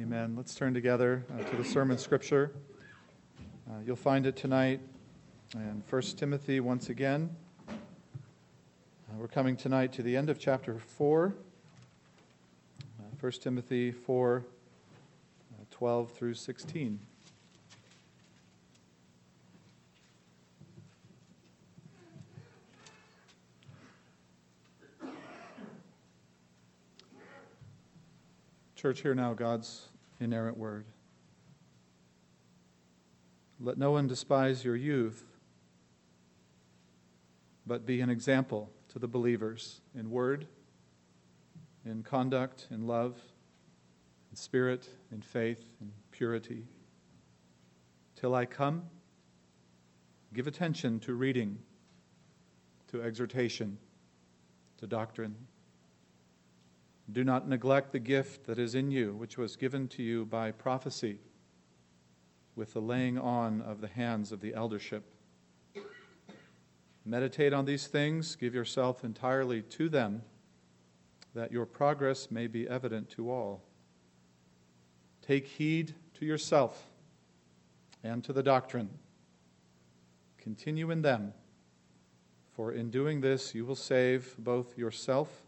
Amen. Let's turn together uh, to the sermon scripture. Uh, you'll find it tonight in 1 Timothy once again. Uh, we're coming tonight to the end of chapter 4. Uh, 1 Timothy 4 uh, 12 through 16. Church, hear now God's inerrant word. Let no one despise your youth, but be an example to the believers in word, in conduct, in love, in spirit, in faith, in purity. Till I come, give attention to reading, to exhortation, to doctrine. Do not neglect the gift that is in you, which was given to you by prophecy with the laying on of the hands of the eldership. Meditate on these things, give yourself entirely to them, that your progress may be evident to all. Take heed to yourself and to the doctrine. Continue in them, for in doing this you will save both yourself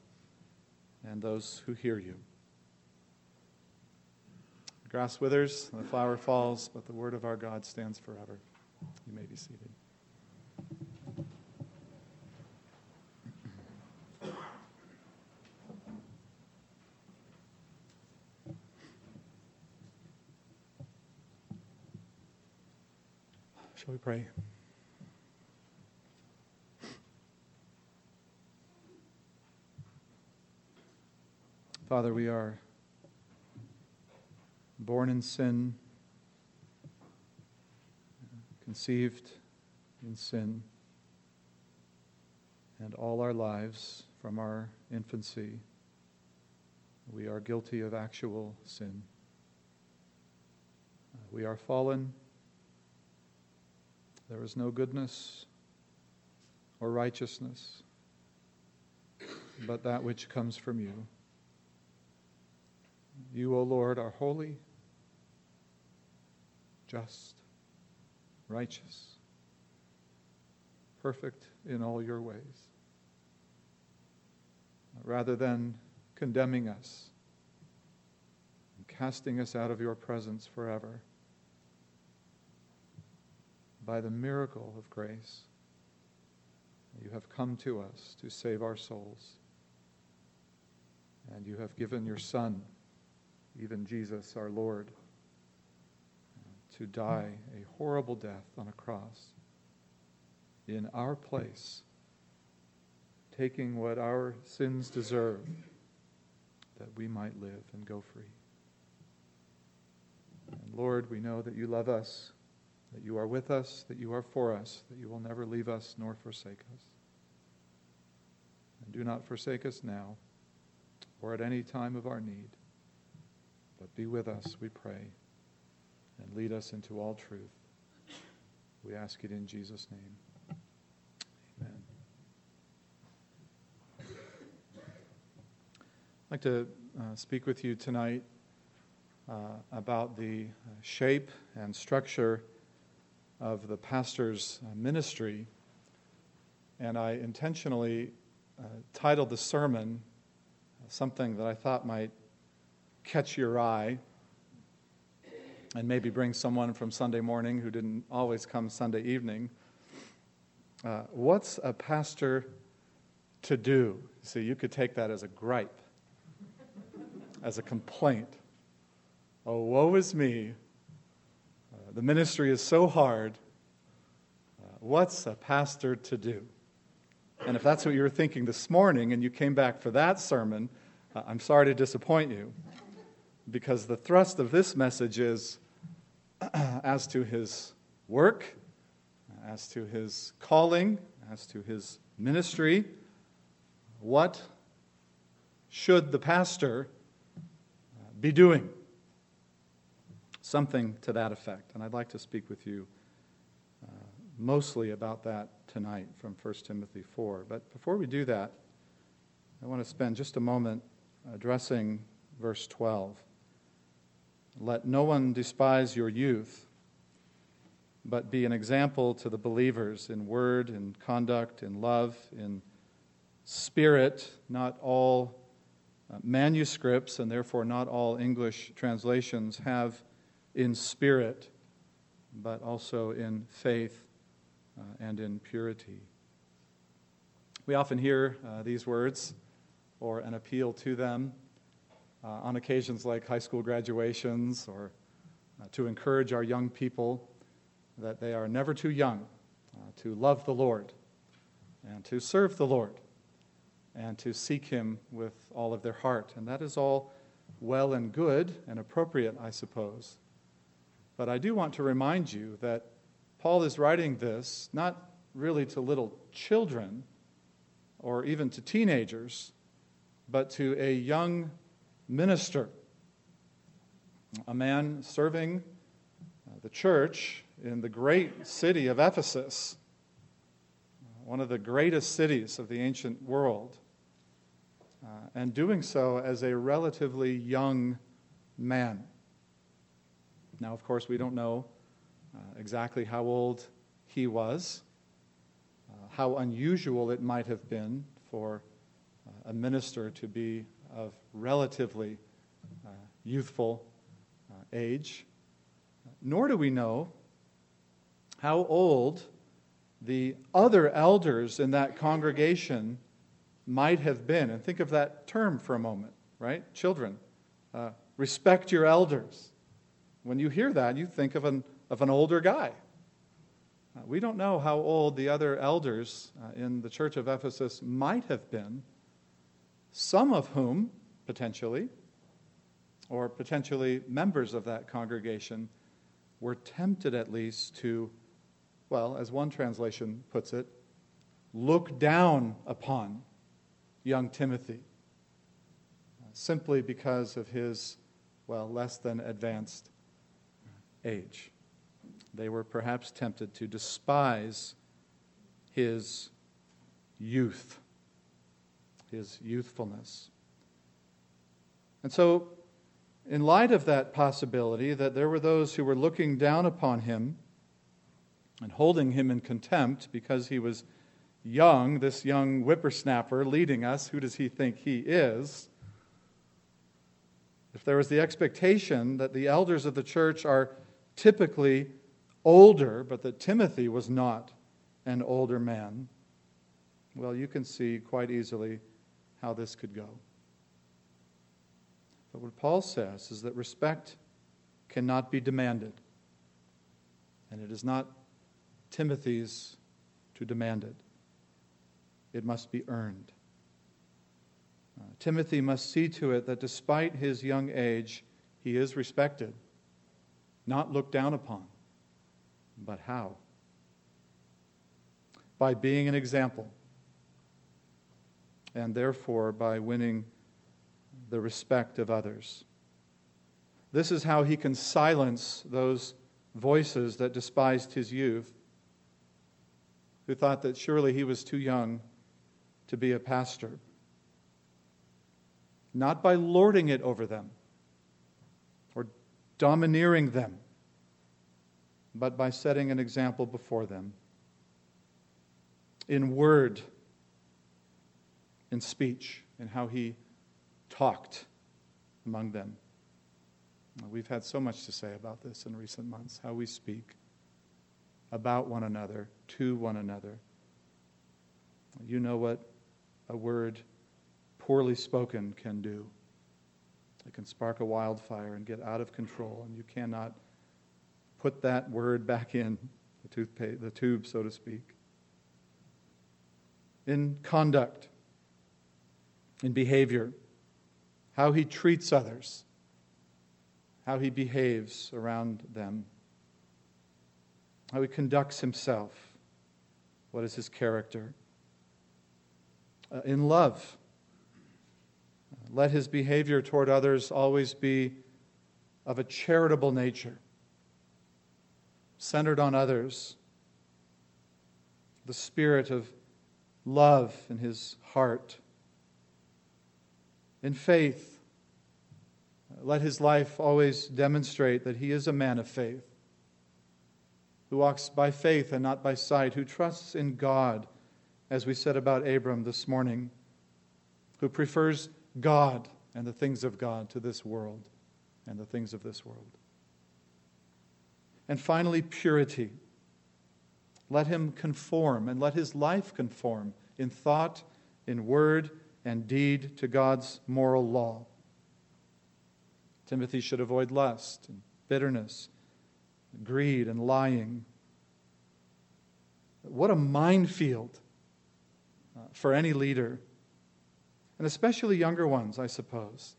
and those who hear you. The grass withers, the flower falls, but the word of our God stands forever. You may be seated. Shall we pray? Father, we are born in sin, conceived in sin, and all our lives from our infancy, we are guilty of actual sin. We are fallen. There is no goodness or righteousness but that which comes from you. You, O Lord, are holy, just, righteous, perfect in all your ways. Rather than condemning us and casting us out of your presence forever, by the miracle of grace, you have come to us to save our souls. And you have given your Son even Jesus our Lord, to die a horrible death on a cross in our place, taking what our sins deserve, that we might live and go free. And Lord, we know that you love us, that you are with us, that you are for us, that you will never leave us nor forsake us. And do not forsake us now or at any time of our need. But be with us, we pray, and lead us into all truth. We ask it in Jesus' name. Amen. I'd like to uh, speak with you tonight uh, about the shape and structure of the pastor's uh, ministry. And I intentionally uh, titled the sermon something that I thought might catch your eye and maybe bring someone from Sunday morning who didn't always come Sunday evening. Uh, what's a pastor to do? See, you could take that as a gripe, as a complaint. Oh, woe is me. Uh, the ministry is so hard. Uh, what's a pastor to do? And if that's what you were thinking this morning and you came back for that sermon, uh, I'm sorry to disappoint you because the thrust of this message is as to his work, as to his calling, as to his ministry. What should the pastor be doing? Something to that effect. And I'd like to speak with you uh, mostly about that tonight from 1 Timothy 4. But before we do that, I want to spend just a moment addressing verse 12. Let no one despise your youth, but be an example to the believers in word, in conduct, in love, in spirit. Not all uh, manuscripts, and therefore not all English translations, have in spirit, but also in faith uh, and in purity. We often hear uh, these words or an appeal to them uh, on occasions like high school graduations or uh, to encourage our young people that they are never too young uh, to love the Lord and to serve the Lord and to seek Him with all of their heart. And that is all well and good and appropriate, I suppose. But I do want to remind you that Paul is writing this not really to little children or even to teenagers, but to a young minister, a man serving uh, the church in the great city of Ephesus, one of the greatest cities of the ancient world, uh, and doing so as a relatively young man. Now, of course, we don't know uh, exactly how old he was, how unusual it might have been for a minister to be of relatively uh, youthful uh, age, nor do we know how old the other elders in that congregation might have been. And think of that term for a moment, right? Children, uh, respect your elders. When you hear that, you think of an, of an older guy. Uh, we don't know how old the other elders uh, in the church of Ephesus might have been some of whom, potentially, or potentially members of that congregation, were tempted at least to, well, as one translation puts it, look down upon young Timothy simply because of his, well, less than advanced age. They were perhaps tempted to despise his youth his youthfulness. And so, in light of that possibility that there were those who were looking down upon him and holding him in contempt because he was young, this young whippersnapper leading us, who does he think he is? If there was the expectation that the elders of the church are typically older, but that Timothy was not an older man, well, you can see quite easily how this could go. But what Paul says is that respect cannot be demanded, and it is not Timothy's to demand it, it must be earned. Uh, Timothy must see to it that despite his young age, he is respected, not looked down upon. But how? By being an example and therefore by winning the respect of others. This is how he can silence those voices that despised his youth, who thought that surely he was too young to be a pastor. Not by lording it over them or domineering them, but by setting an example before them in word in speech and how he talked among them. We've had so much to say about this in recent months how we speak about one another, to one another. You know what a word poorly spoken can do. It can spark a wildfire and get out of control, and you cannot put that word back in the, toothpaste, the tube, so to speak. In conduct, in behavior, how he treats others, how he behaves around them, how he conducts himself, what is his character. Uh, in love, let his behavior toward others always be of a charitable nature, centered on others, the spirit of love in his heart in faith, let his life always demonstrate that he is a man of faith, who walks by faith and not by sight, who trusts in God, as we said about Abram this morning, who prefers God and the things of God to this world and the things of this world. And finally, purity. Let him conform and let his life conform in thought, in word, and deed to God's moral law. Timothy should avoid lust and bitterness, greed and lying. What a minefield uh, for any leader, and especially younger ones, I suppose.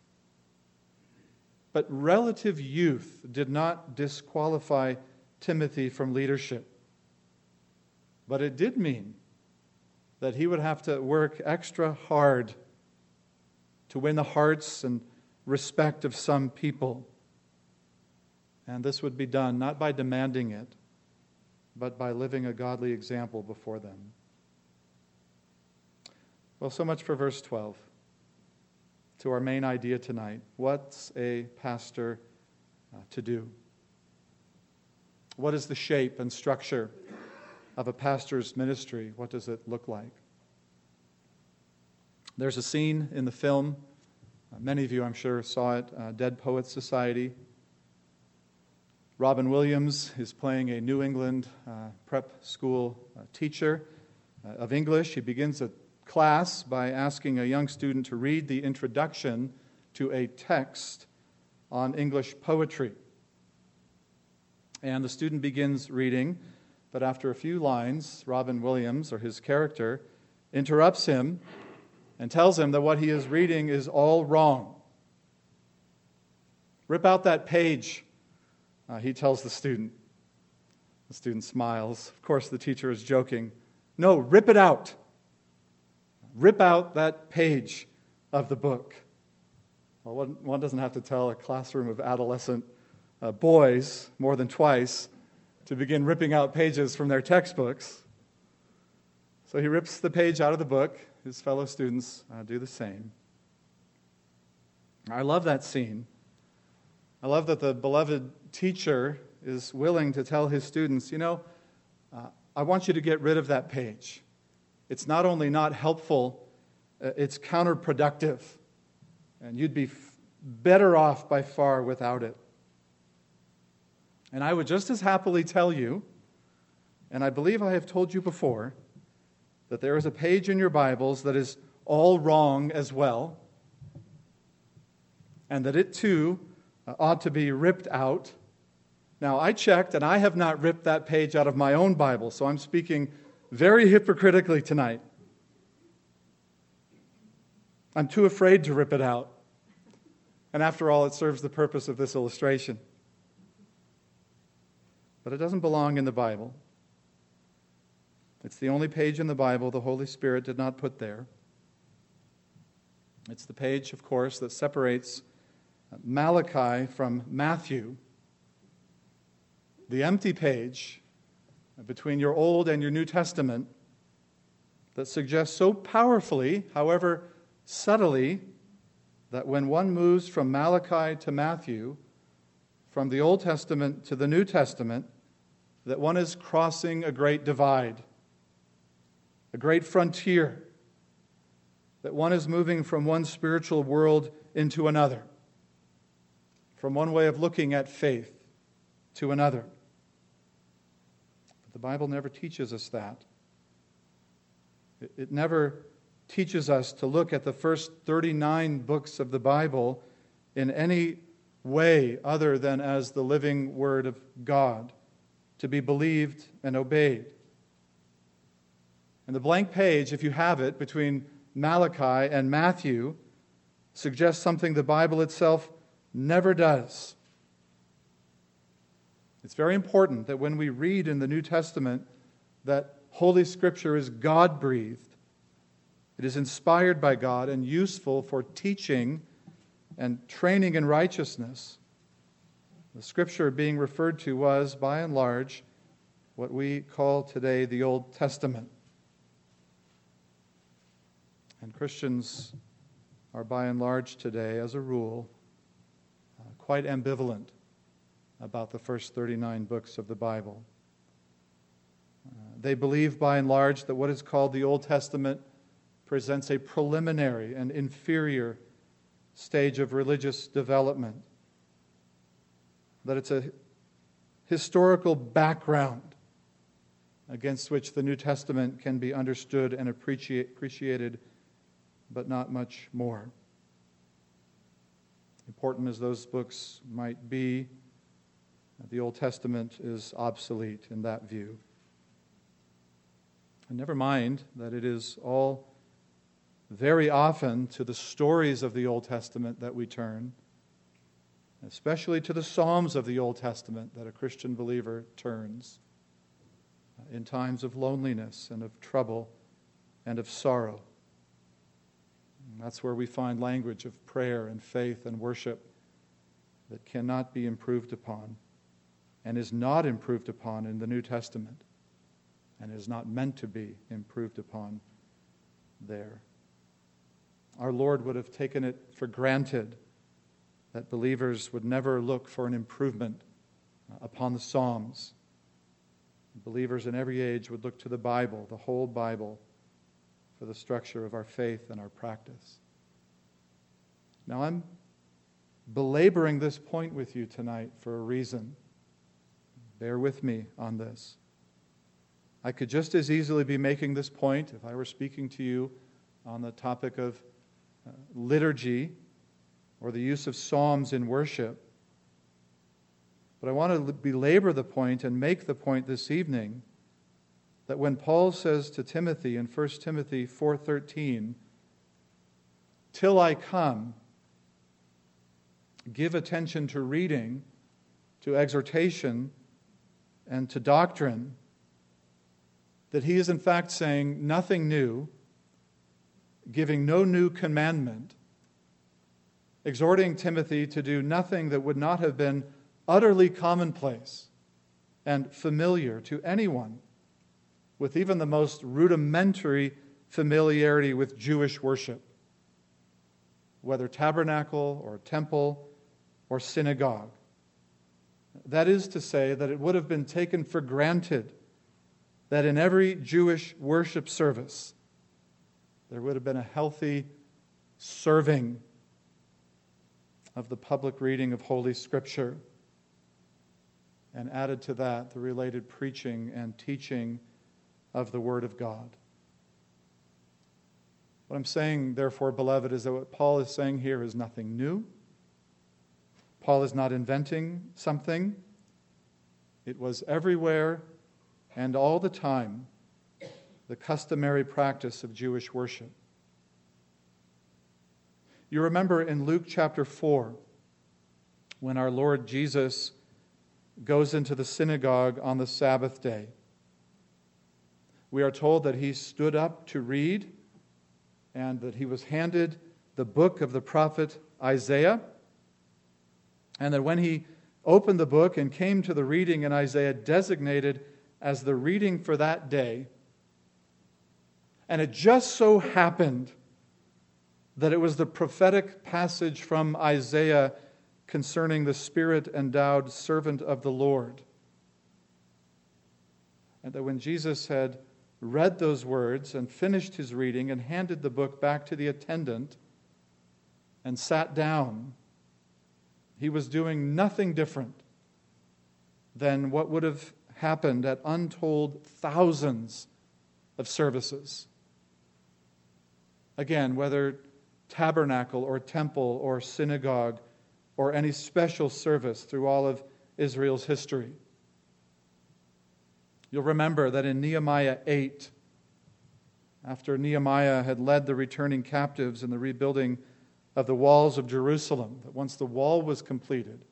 But relative youth did not disqualify Timothy from leadership. But it did mean that he would have to work extra hard to win the hearts and respect of some people. And this would be done not by demanding it, but by living a godly example before them. Well, so much for verse 12 to our main idea tonight. What's a pastor uh, to do? What is the shape and structure of a pastor's ministry? What does it look like? There's a scene in the film, uh, many of you, I'm sure, saw it uh, Dead Poets Society. Robin Williams is playing a New England uh, prep school uh, teacher uh, of English. He begins a class by asking a young student to read the introduction to a text on English poetry. And the student begins reading, but after a few lines, Robin Williams, or his character, interrupts him and tells him that what he is reading is all wrong. Rip out that page, uh, he tells the student. The student smiles. Of course, the teacher is joking. No, rip it out rip out that page of the book. Well, one, one doesn't have to tell a classroom of adolescent uh, boys more than twice to begin ripping out pages from their textbooks. So he rips the page out of the book. His fellow students uh, do the same. I love that scene. I love that the beloved teacher is willing to tell his students, you know, uh, I want you to get rid of that page it's not only not helpful, uh, it's counterproductive. And you'd be f- better off by far without it. And I would just as happily tell you, and I believe I have told you before, that there is a page in your Bibles that is all wrong as well, and that it too uh, ought to be ripped out. Now, I checked, and I have not ripped that page out of my own Bible, so I'm speaking very hypocritically tonight. I'm too afraid to rip it out. And after all, it serves the purpose of this illustration. But it doesn't belong in the Bible. It's the only page in the Bible the Holy Spirit did not put there. It's the page, of course, that separates Malachi from Matthew. The empty page between your Old and your New Testament that suggests so powerfully, however subtly, that when one moves from Malachi to Matthew, from the Old Testament to the New Testament, that one is crossing a great divide, a great frontier, that one is moving from one spiritual world into another, from one way of looking at faith to another. But the Bible never teaches us that. It, never teaches us to look at the first 39 books of the Bible in any way other than as the living Word of God, to be believed and obeyed. And the blank page, if you have it, between Malachi and Matthew, suggests something the Bible itself never does. It's very important that when we read in the New Testament that Holy Scripture is God breathed, it is inspired by God and useful for teaching and training in righteousness. The Scripture being referred to was, by and large, what we call today the Old Testament. And Christians are, by and large, today, as a rule, quite ambivalent about the first 39 books of the Bible. Uh, they believe, by and large, that what is called the Old Testament presents a preliminary and inferior stage of religious development, that it's a historical background against which the New Testament can be understood and appreciate, appreciated, but not much more. Important as those books might be, the Old Testament is obsolete in that view. And never mind that it is all very often to the stories of the Old Testament that we turn, especially to the Psalms of the Old Testament that a Christian believer turns uh, in times of loneliness and of trouble and of sorrow. And that's where we find language of prayer and faith and worship that cannot be improved upon and is not improved upon in the New Testament and is not meant to be improved upon there. Our Lord would have taken it for granted that believers would never look for an improvement upon the Psalms. Believers in every age would look to the Bible, the whole Bible, for the structure of our faith and our practice. Now, I'm belaboring this point with you tonight for a reason. Bear with me on this. I could just as easily be making this point if I were speaking to you on the topic of uh, liturgy or the use of psalms in worship. But I want to belabor the point and make the point this evening that when Paul says to Timothy in 1 Timothy 4:13, "Till I come, give attention to reading, to exhortation, and to doctrine," that he is in fact saying nothing new giving no new commandment, exhorting Timothy to do nothing that would not have been utterly commonplace and familiar to anyone with even the most rudimentary familiarity with Jewish worship, whether tabernacle or temple or synagogue. That is to say, that it would have been taken for granted that in every Jewish worship service, there would have been a healthy serving of the public reading of Holy Scripture. And added to that, the related preaching and teaching of the Word of God. What I'm saying, therefore, beloved, is that what Paul is saying here is nothing new. Paul is not inventing something, it was everywhere and all the time the customary practice of Jewish worship. You remember in Luke chapter 4, when our Lord Jesus goes into the synagogue on the Sabbath day, we are told that he stood up to read and that he was handed the book of the prophet Isaiah. And that when he opened the book and came to the reading in Isaiah designated as the reading for that day, and it just so happened that it was the prophetic passage from Isaiah concerning the spirit endowed servant of the Lord. And that when Jesus had read those words and finished his reading and handed the book back to the attendant and sat down, he was doing nothing different than what would have happened at untold thousands of services Again, whether tabernacle or temple or synagogue or any special service through all of Israel's history. You'll remember that in Nehemiah 8, after Nehemiah had led the returning captives in the rebuilding of the walls of Jerusalem, that once the wall was completed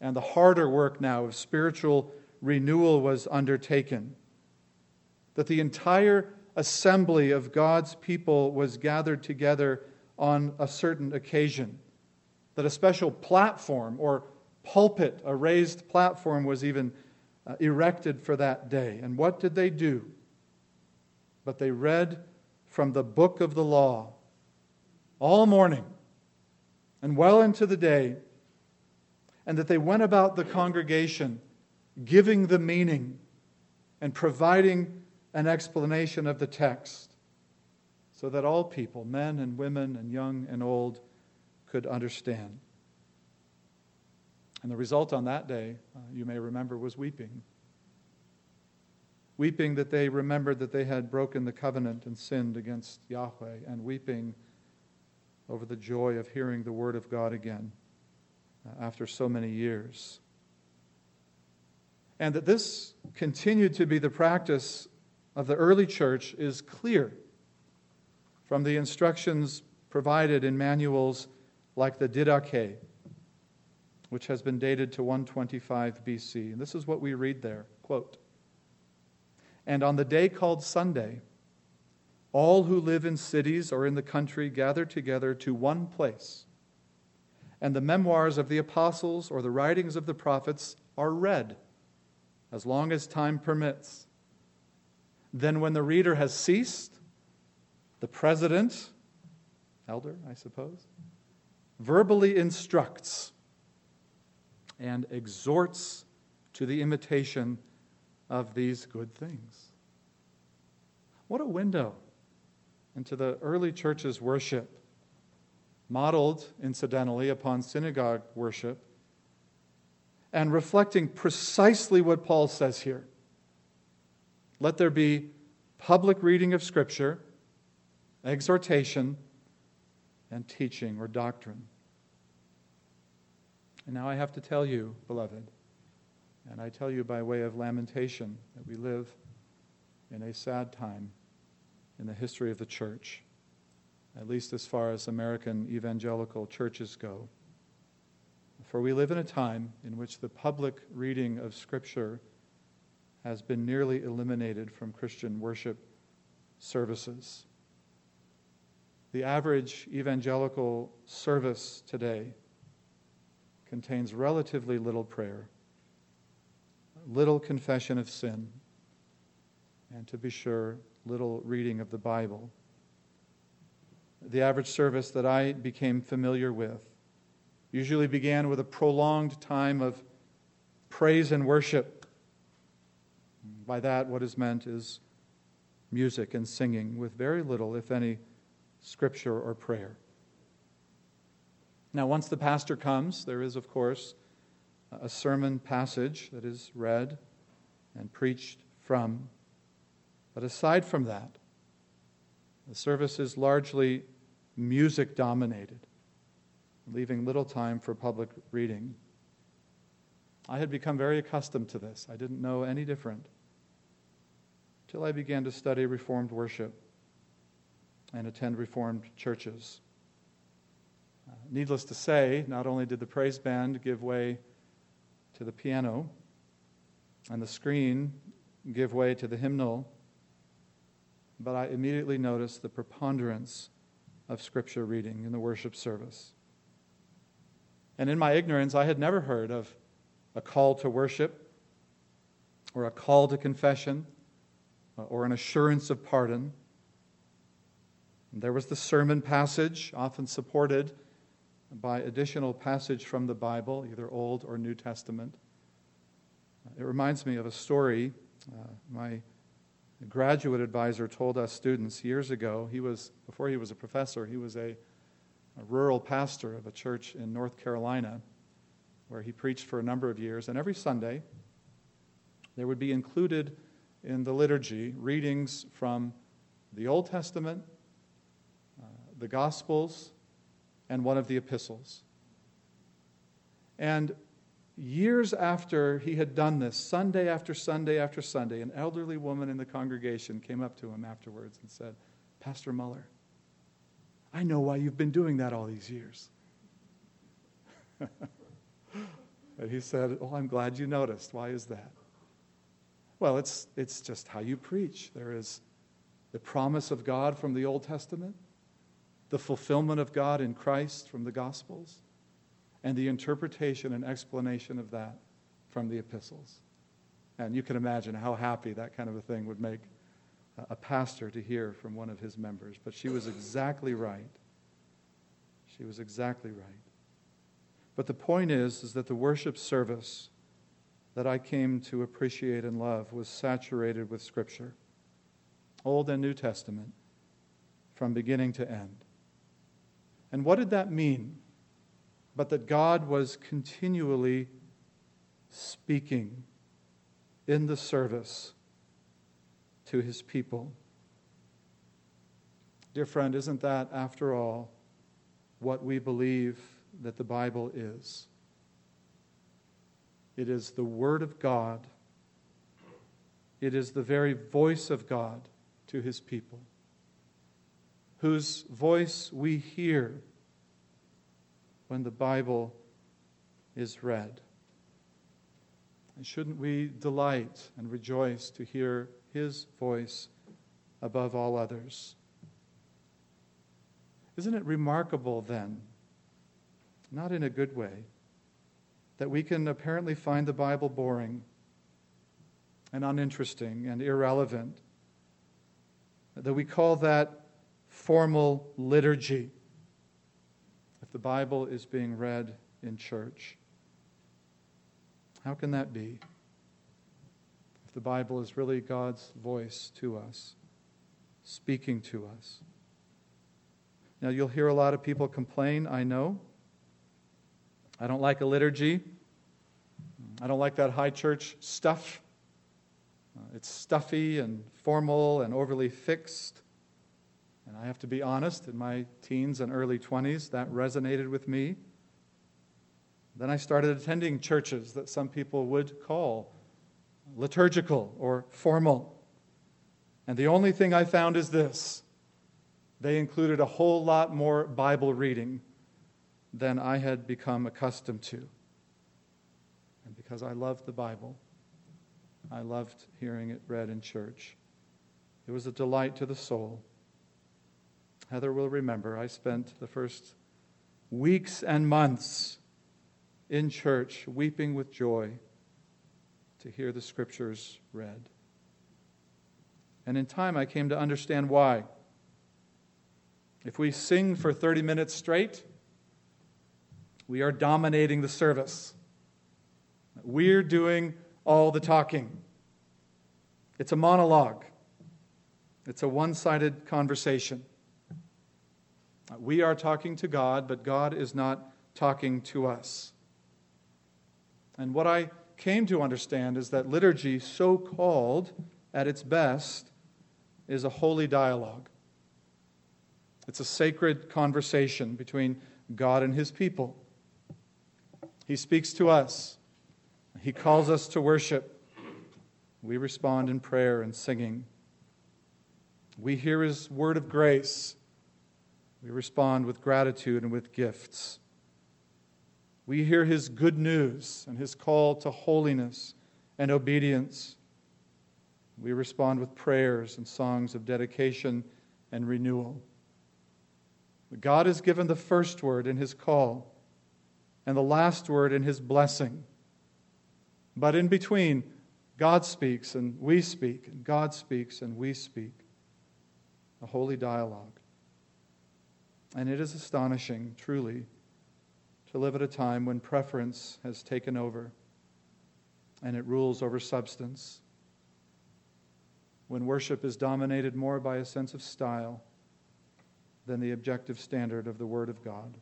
and the harder work now of spiritual renewal was undertaken, that the entire assembly of God's people was gathered together on a certain occasion, that a special platform or pulpit, a raised platform, was even uh, erected for that day. And what did they do? But they read from the book of the law all morning and well into the day and that they went about the congregation giving the meaning and providing an explanation of the text so that all people, men and women and young and old, could understand. And the result on that day, uh, you may remember, was weeping. Weeping that they remembered that they had broken the covenant and sinned against Yahweh, and weeping over the joy of hearing the word of God again uh, after so many years. And that this continued to be the practice of the early church is clear from the instructions provided in manuals like the Didache, which has been dated to 125 BC. And this is what we read there quote, And on the day called Sunday, all who live in cities or in the country gather together to one place, and the memoirs of the apostles or the writings of the prophets are read as long as time permits. Then, when the reader has ceased, the president, elder, I suppose, verbally instructs and exhorts to the imitation of these good things. What a window into the early church's worship, modeled, incidentally, upon synagogue worship, and reflecting precisely what Paul says here. Let there be public reading of Scripture, exhortation, and teaching or doctrine. And now I have to tell you, beloved, and I tell you by way of lamentation, that we live in a sad time in the history of the church, at least as far as American evangelical churches go. For we live in a time in which the public reading of Scripture has been nearly eliminated from Christian worship services. The average evangelical service today contains relatively little prayer, little confession of sin, and to be sure, little reading of the Bible. The average service that I became familiar with usually began with a prolonged time of praise and worship. By that, what is meant is music and singing with very little, if any, scripture or prayer. Now, once the pastor comes, there is, of course, a sermon passage that is read and preached from. But aside from that, the service is largely music dominated, leaving little time for public reading. I had become very accustomed to this. I didn't know any different until I began to study Reformed worship and attend Reformed churches. Uh, needless to say, not only did the praise band give way to the piano and the screen give way to the hymnal, but I immediately noticed the preponderance of scripture reading in the worship service. And in my ignorance, I had never heard of a call to worship or a call to confession or an assurance of pardon. There was the sermon passage, often supported by additional passage from the Bible, either Old or New Testament. It reminds me of a story uh, my graduate advisor told us students years ago. He was, before he was a professor, he was a, a rural pastor of a church in North Carolina where he preached for a number of years. And every Sunday, there would be included in the liturgy readings from the Old Testament uh, the Gospels, and one of the epistles. And years after he had done this, Sunday after Sunday after Sunday, an elderly woman in the congregation came up to him afterwards and said, Pastor Muller, I know why you've been doing that all these years. and he said, Oh, I'm glad you noticed. Why is that? Well, it's, it's just how you preach. There is the promise of God from the Old Testament, the fulfillment of God in Christ from the Gospels, and the interpretation and explanation of that from the epistles. And you can imagine how happy that kind of a thing would make a pastor to hear from one of his members. But she was exactly right. She was exactly right. But the point is, is that the worship service that I came to appreciate and love was saturated with Scripture, Old and New Testament, from beginning to end. And what did that mean? But that God was continually speaking in the service to his people. Dear friend, isn't that, after all, what we believe that the Bible is? It is the Word of God, it is the very voice of God to his people, whose voice we hear when the Bible is read. And shouldn't we delight and rejoice to hear his voice above all others? Isn't it remarkable then, not in a good way, that we can apparently find the Bible boring and uninteresting and irrelevant? That we call that formal liturgy if the Bible is being read in church. How can that be? If the Bible is really God's voice to us, speaking to us. Now, you'll hear a lot of people complain, I know. I don't like a liturgy. I don't like that high church stuff. Uh, it's stuffy and formal and overly fixed. And I have to be honest, in my teens and early 20s, that resonated with me. Then I started attending churches that some people would call liturgical or formal. And the only thing I found is this they included a whole lot more Bible reading than I had become accustomed to. And because I loved the Bible, I loved hearing it read in church. It was a delight to the soul. Heather will remember I spent the first weeks and months in church weeping with joy to hear the scriptures read. And in time, I came to understand why. If we sing for 30 minutes straight, we are dominating the service. We're doing all the talking. It's a monologue, it's a one sided conversation. We are talking to God, but God is not talking to us. And what I came to understand is that liturgy, so called at its best, is a holy dialogue. It's a sacred conversation between God and his people. He speaks to us, he calls us to worship. We respond in prayer and singing. We hear his word of grace. We respond with gratitude and with gifts. We hear his good news and his call to holiness and obedience. We respond with prayers and songs of dedication and renewal. God has given the first word in his call and the last word in his blessing. But in between, God speaks and we speak, and God speaks and we speak. A holy dialogue. And it is astonishing, truly to live at a time when preference has taken over and it rules over substance, when worship is dominated more by a sense of style than the objective standard of the Word of God.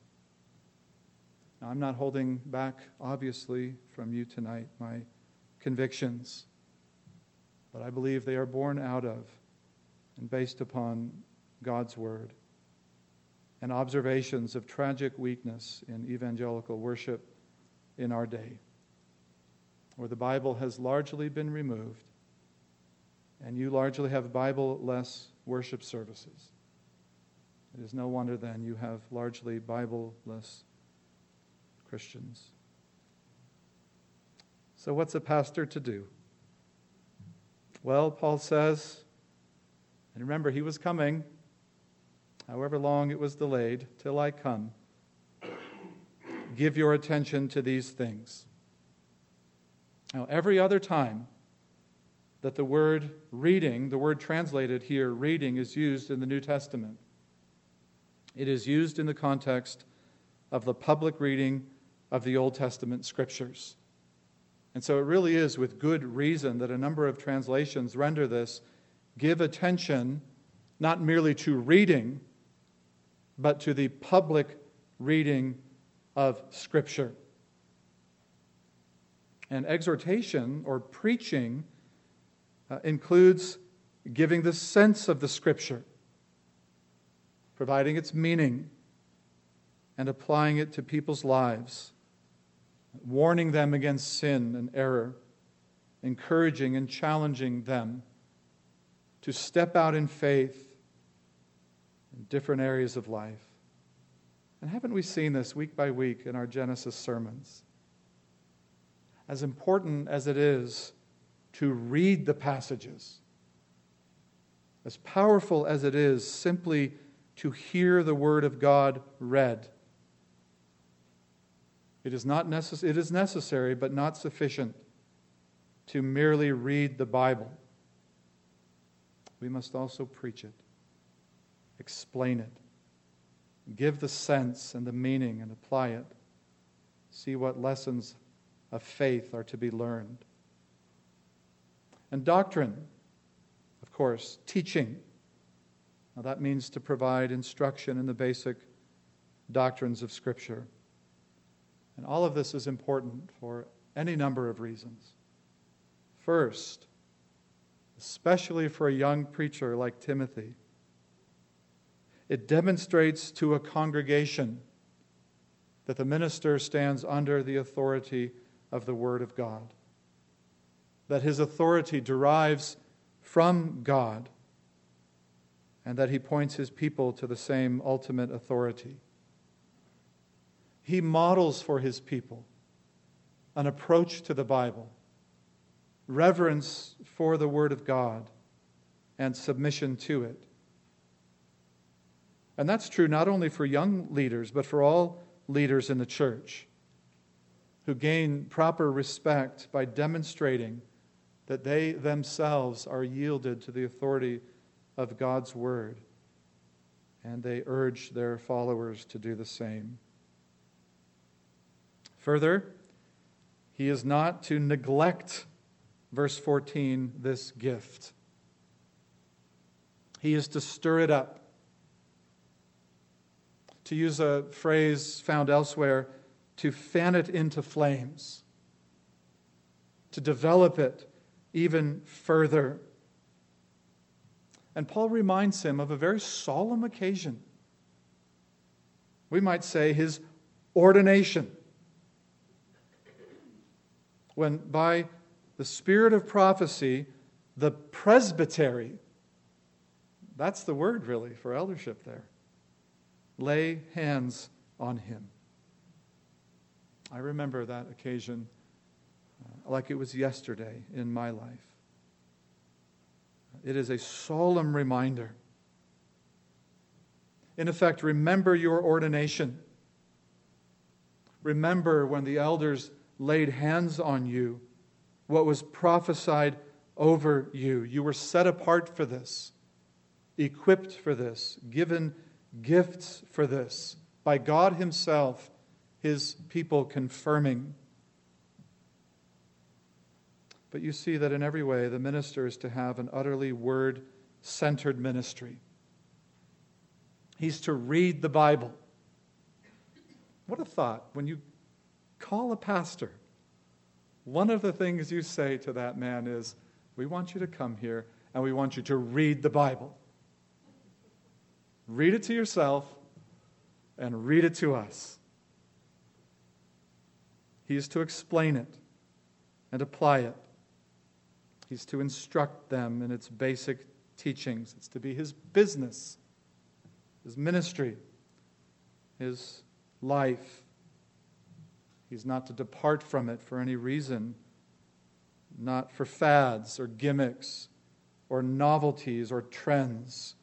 Now, I'm not holding back, obviously, from you tonight my convictions, but I believe they are born out of and based upon God's Word and observations of tragic weakness in evangelical worship in our day, where the Bible has largely been removed, and you largely have Bible less worship services. It is no wonder then you have largely Bible less Christians. So, what's a pastor to do? Well, Paul says, and remember, he was coming however long it was delayed, till I come. Give your attention to these things. Now, every other time that the word reading, the word translated here, reading, is used in the New Testament, it is used in the context of the public reading of the Old Testament scriptures. And so it really is with good reason that a number of translations render this give attention not merely to reading, but to the public reading of Scripture. And exhortation or preaching uh, includes giving the sense of the Scripture, providing its meaning, and applying it to people's lives, warning them against sin and error, encouraging and challenging them to step out in faith in different areas of life. And haven't we seen this week by week in our Genesis sermons? As important as it is to read the passages, as powerful as it is simply to hear the Word of God read, it is, not necess- it is necessary but not sufficient to merely read the Bible. We must also preach it, explain it, give the sense and the meaning and apply it. See what lessons of faith are to be learned. And doctrine, of course, teaching. Now that means to provide instruction in the basic doctrines of Scripture. And all of this is important for any number of reasons. First, especially for a young preacher like Timothy, it demonstrates to a congregation that the minister stands under the authority of the Word of God, that his authority derives from God, and that he points his people to the same ultimate authority. He models for his people an approach to the Bible, reverence for the Word of God, and submission to it. And that's true not only for young leaders, but for all leaders in the church who gain proper respect by demonstrating that they themselves are yielded to the authority of God's word. And they urge their followers to do the same. Further, he is not to neglect, verse 14, this gift. He is to stir it up to use a phrase found elsewhere, to fan it into flames, to develop it even further. And Paul reminds him of a very solemn occasion. We might say his ordination. When by the spirit of prophecy, the presbytery, that's the word really for eldership there, lay hands on him. I remember that occasion uh, like it was yesterday in my life. It is a solemn reminder. In effect, remember your ordination. Remember when the elders laid hands on you, what was prophesied over you. You were set apart for this, equipped for this, given gifts for this by God Himself, His people confirming. But you see that in every way, the minister is to have an utterly word centered ministry. He's to read the Bible. What a thought. When you call a pastor, one of the things you say to that man is, We want you to come here and we want you to read the Bible. Read it to yourself and read it to us. He is to explain it and apply it. He's to instruct them in its basic teachings. It's to be his business, his ministry, his life. He's not to depart from it for any reason, not for fads or gimmicks or novelties or trends.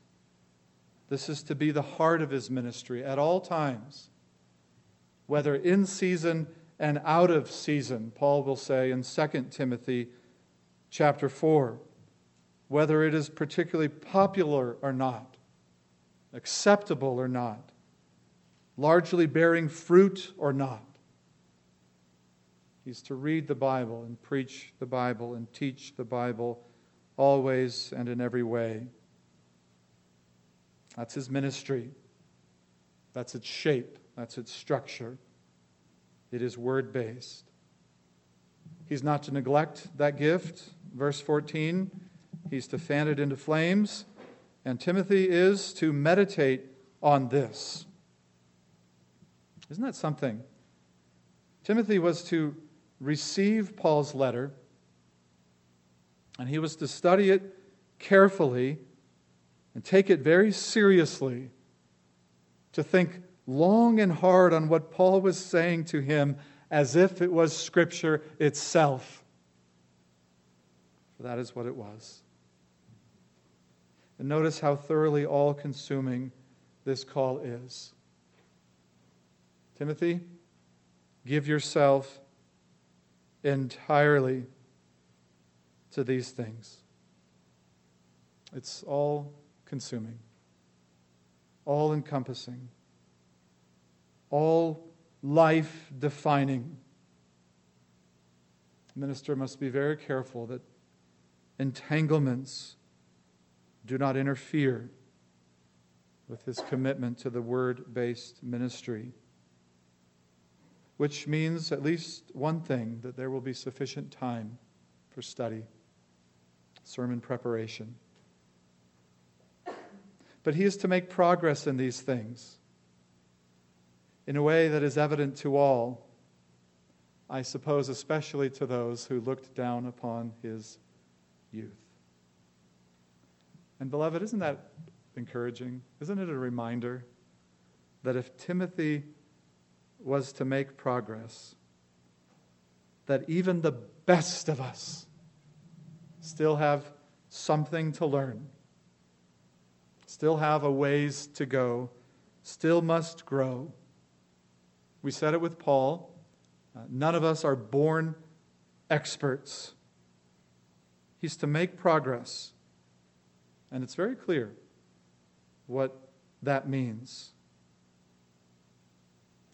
This is to be the heart of his ministry at all times, whether in season and out of season, Paul will say in 2 Timothy chapter 4, whether it is particularly popular or not, acceptable or not, largely bearing fruit or not. He's to read the Bible and preach the Bible and teach the Bible always and in every way. That's his ministry. That's its shape. That's its structure. It is word based. He's not to neglect that gift. Verse 14, he's to fan it into flames. And Timothy is to meditate on this. Isn't that something? Timothy was to receive Paul's letter, and he was to study it carefully and take it very seriously, to think long and hard on what Paul was saying to him as if it was Scripture itself. For that is what it was. And notice how thoroughly all consuming this call is. Timothy, give yourself entirely to these things. It's all consuming, all encompassing, all life defining. Minister must be very careful that entanglements do not interfere with his commitment to the word based ministry. Which means at least one thing that there will be sufficient time for study, sermon preparation. But he is to make progress in these things in a way that is evident to all, I suppose, especially to those who looked down upon his youth. And, beloved, isn't that encouraging? Isn't it a reminder that if Timothy was to make progress, that even the best of us still have something to learn, still have a ways to go, still must grow we said it with Paul. Uh, none of us are born experts. He's to make progress. And it's very clear what that means.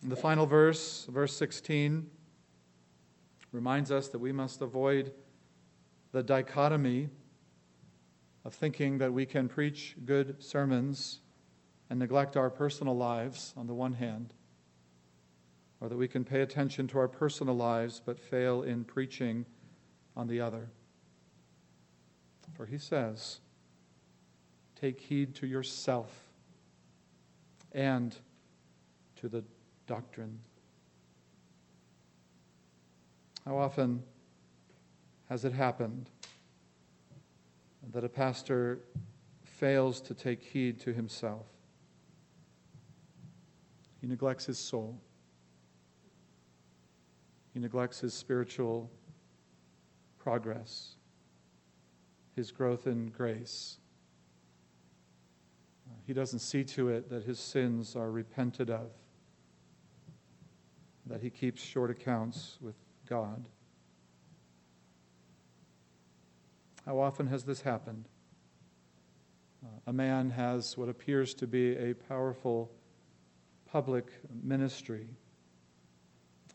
The final verse, verse 16, reminds us that we must avoid the dichotomy of thinking that we can preach good sermons and neglect our personal lives on the one hand, or that we can pay attention to our personal lives but fail in preaching on the other. For he says, Take heed to yourself and to the doctrine. How often has it happened that a pastor fails to take heed to himself? He neglects his soul. He neglects his spiritual progress, his growth in grace. He doesn't see to it that his sins are repented of, that he keeps short accounts with God. How often has this happened? Uh, a man has what appears to be a powerful public ministry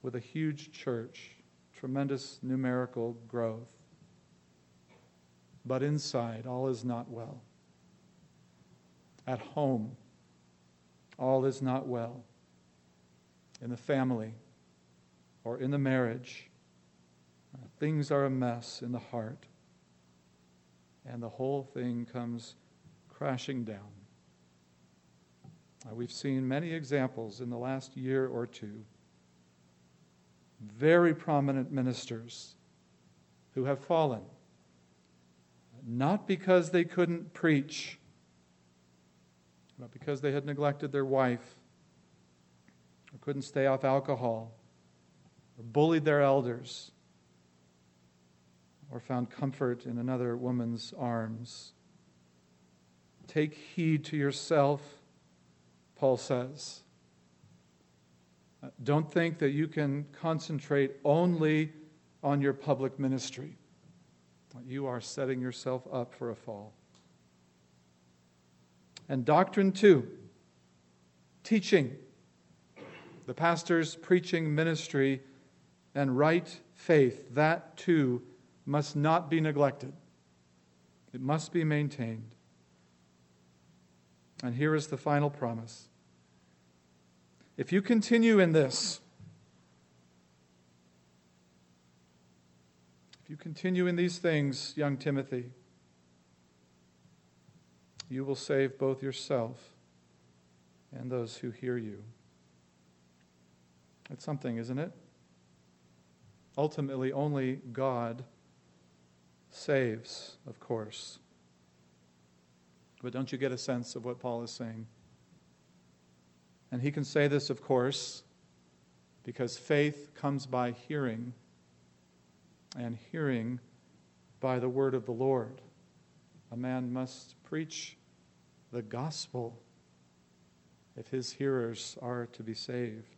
with a huge church, tremendous numerical growth. But inside, all is not well. At home, all is not well. In the family or in the marriage, uh, things are a mess in the heart. And the whole thing comes crashing down. Uh, we've seen many examples in the last year or two very prominent ministers who have fallen. Not because they couldn't preach, but because they had neglected their wife, couldn't stay off alcohol, or bullied their elders, or found comfort in another woman's arms. Take heed to yourself, Paul says. Uh, don't think that you can concentrate only on your public ministry. You are setting yourself up for a fall. And doctrine, two, teaching. The pastor's preaching ministry and right faith, that too must not be neglected. It must be maintained. And here is the final promise. If you continue in this, if you continue in these things, young Timothy, you will save both yourself and those who hear you. It's something, isn't it? Ultimately, only God saves, of course. But don't you get a sense of what Paul is saying? And he can say this, of course, because faith comes by hearing, and hearing by the word of the Lord. A man must preach the gospel if his hearers are to be saved.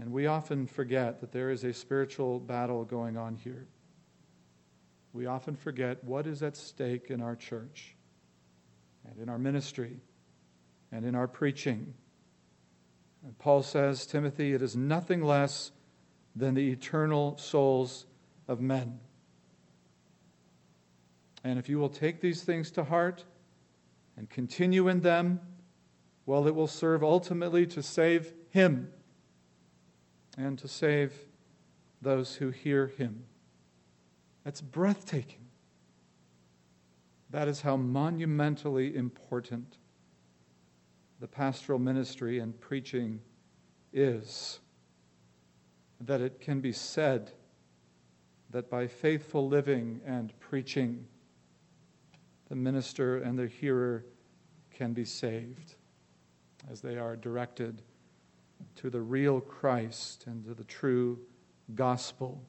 And we often forget that there is a spiritual battle going on here. We often forget what is at stake in our church and in our ministry and in our preaching. And Paul says, Timothy, it is nothing less than the eternal souls of men. And if you will take these things to heart and continue in them, well, it will serve ultimately to save him and to save those who hear him. That's breathtaking. That is how monumentally important the pastoral ministry and preaching is. That it can be said that by faithful living and preaching, the minister and the hearer can be saved as they are directed to the real Christ and to the true gospel.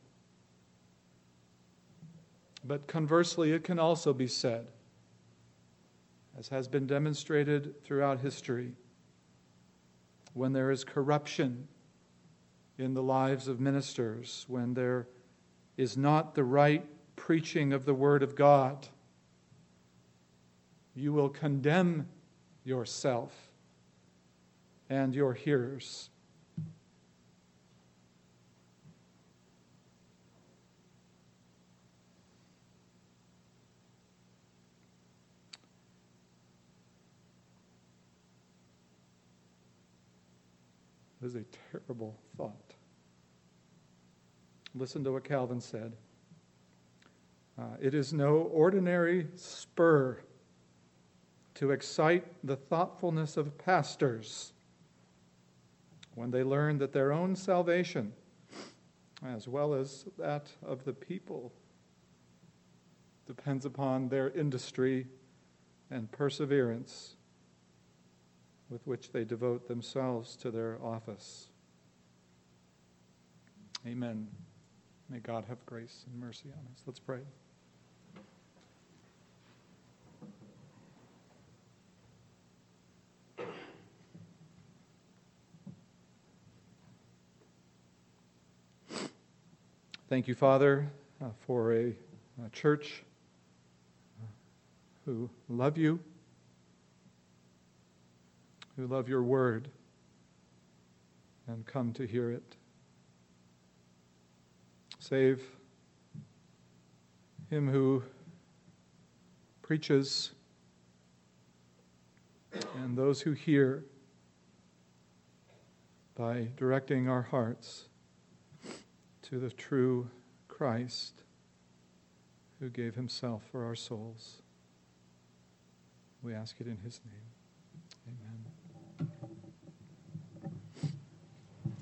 But conversely, it can also be said, as has been demonstrated throughout history, when there is corruption in the lives of ministers, when there is not the right preaching of the Word of God, you will condemn yourself and your hearers. It is a terrible thought. Listen to what Calvin said. Uh, it is no ordinary spur to excite the thoughtfulness of pastors when they learn that their own salvation, as well as that of the people, depends upon their industry and perseverance with which they devote themselves to their office. Amen. May God have grace and mercy on us. Let's pray. Thank you, Father, uh, for a, a church uh, who love you who love your word and come to hear it. Save him who preaches and those who hear by directing our hearts to the true Christ who gave himself for our souls. We ask it in his name.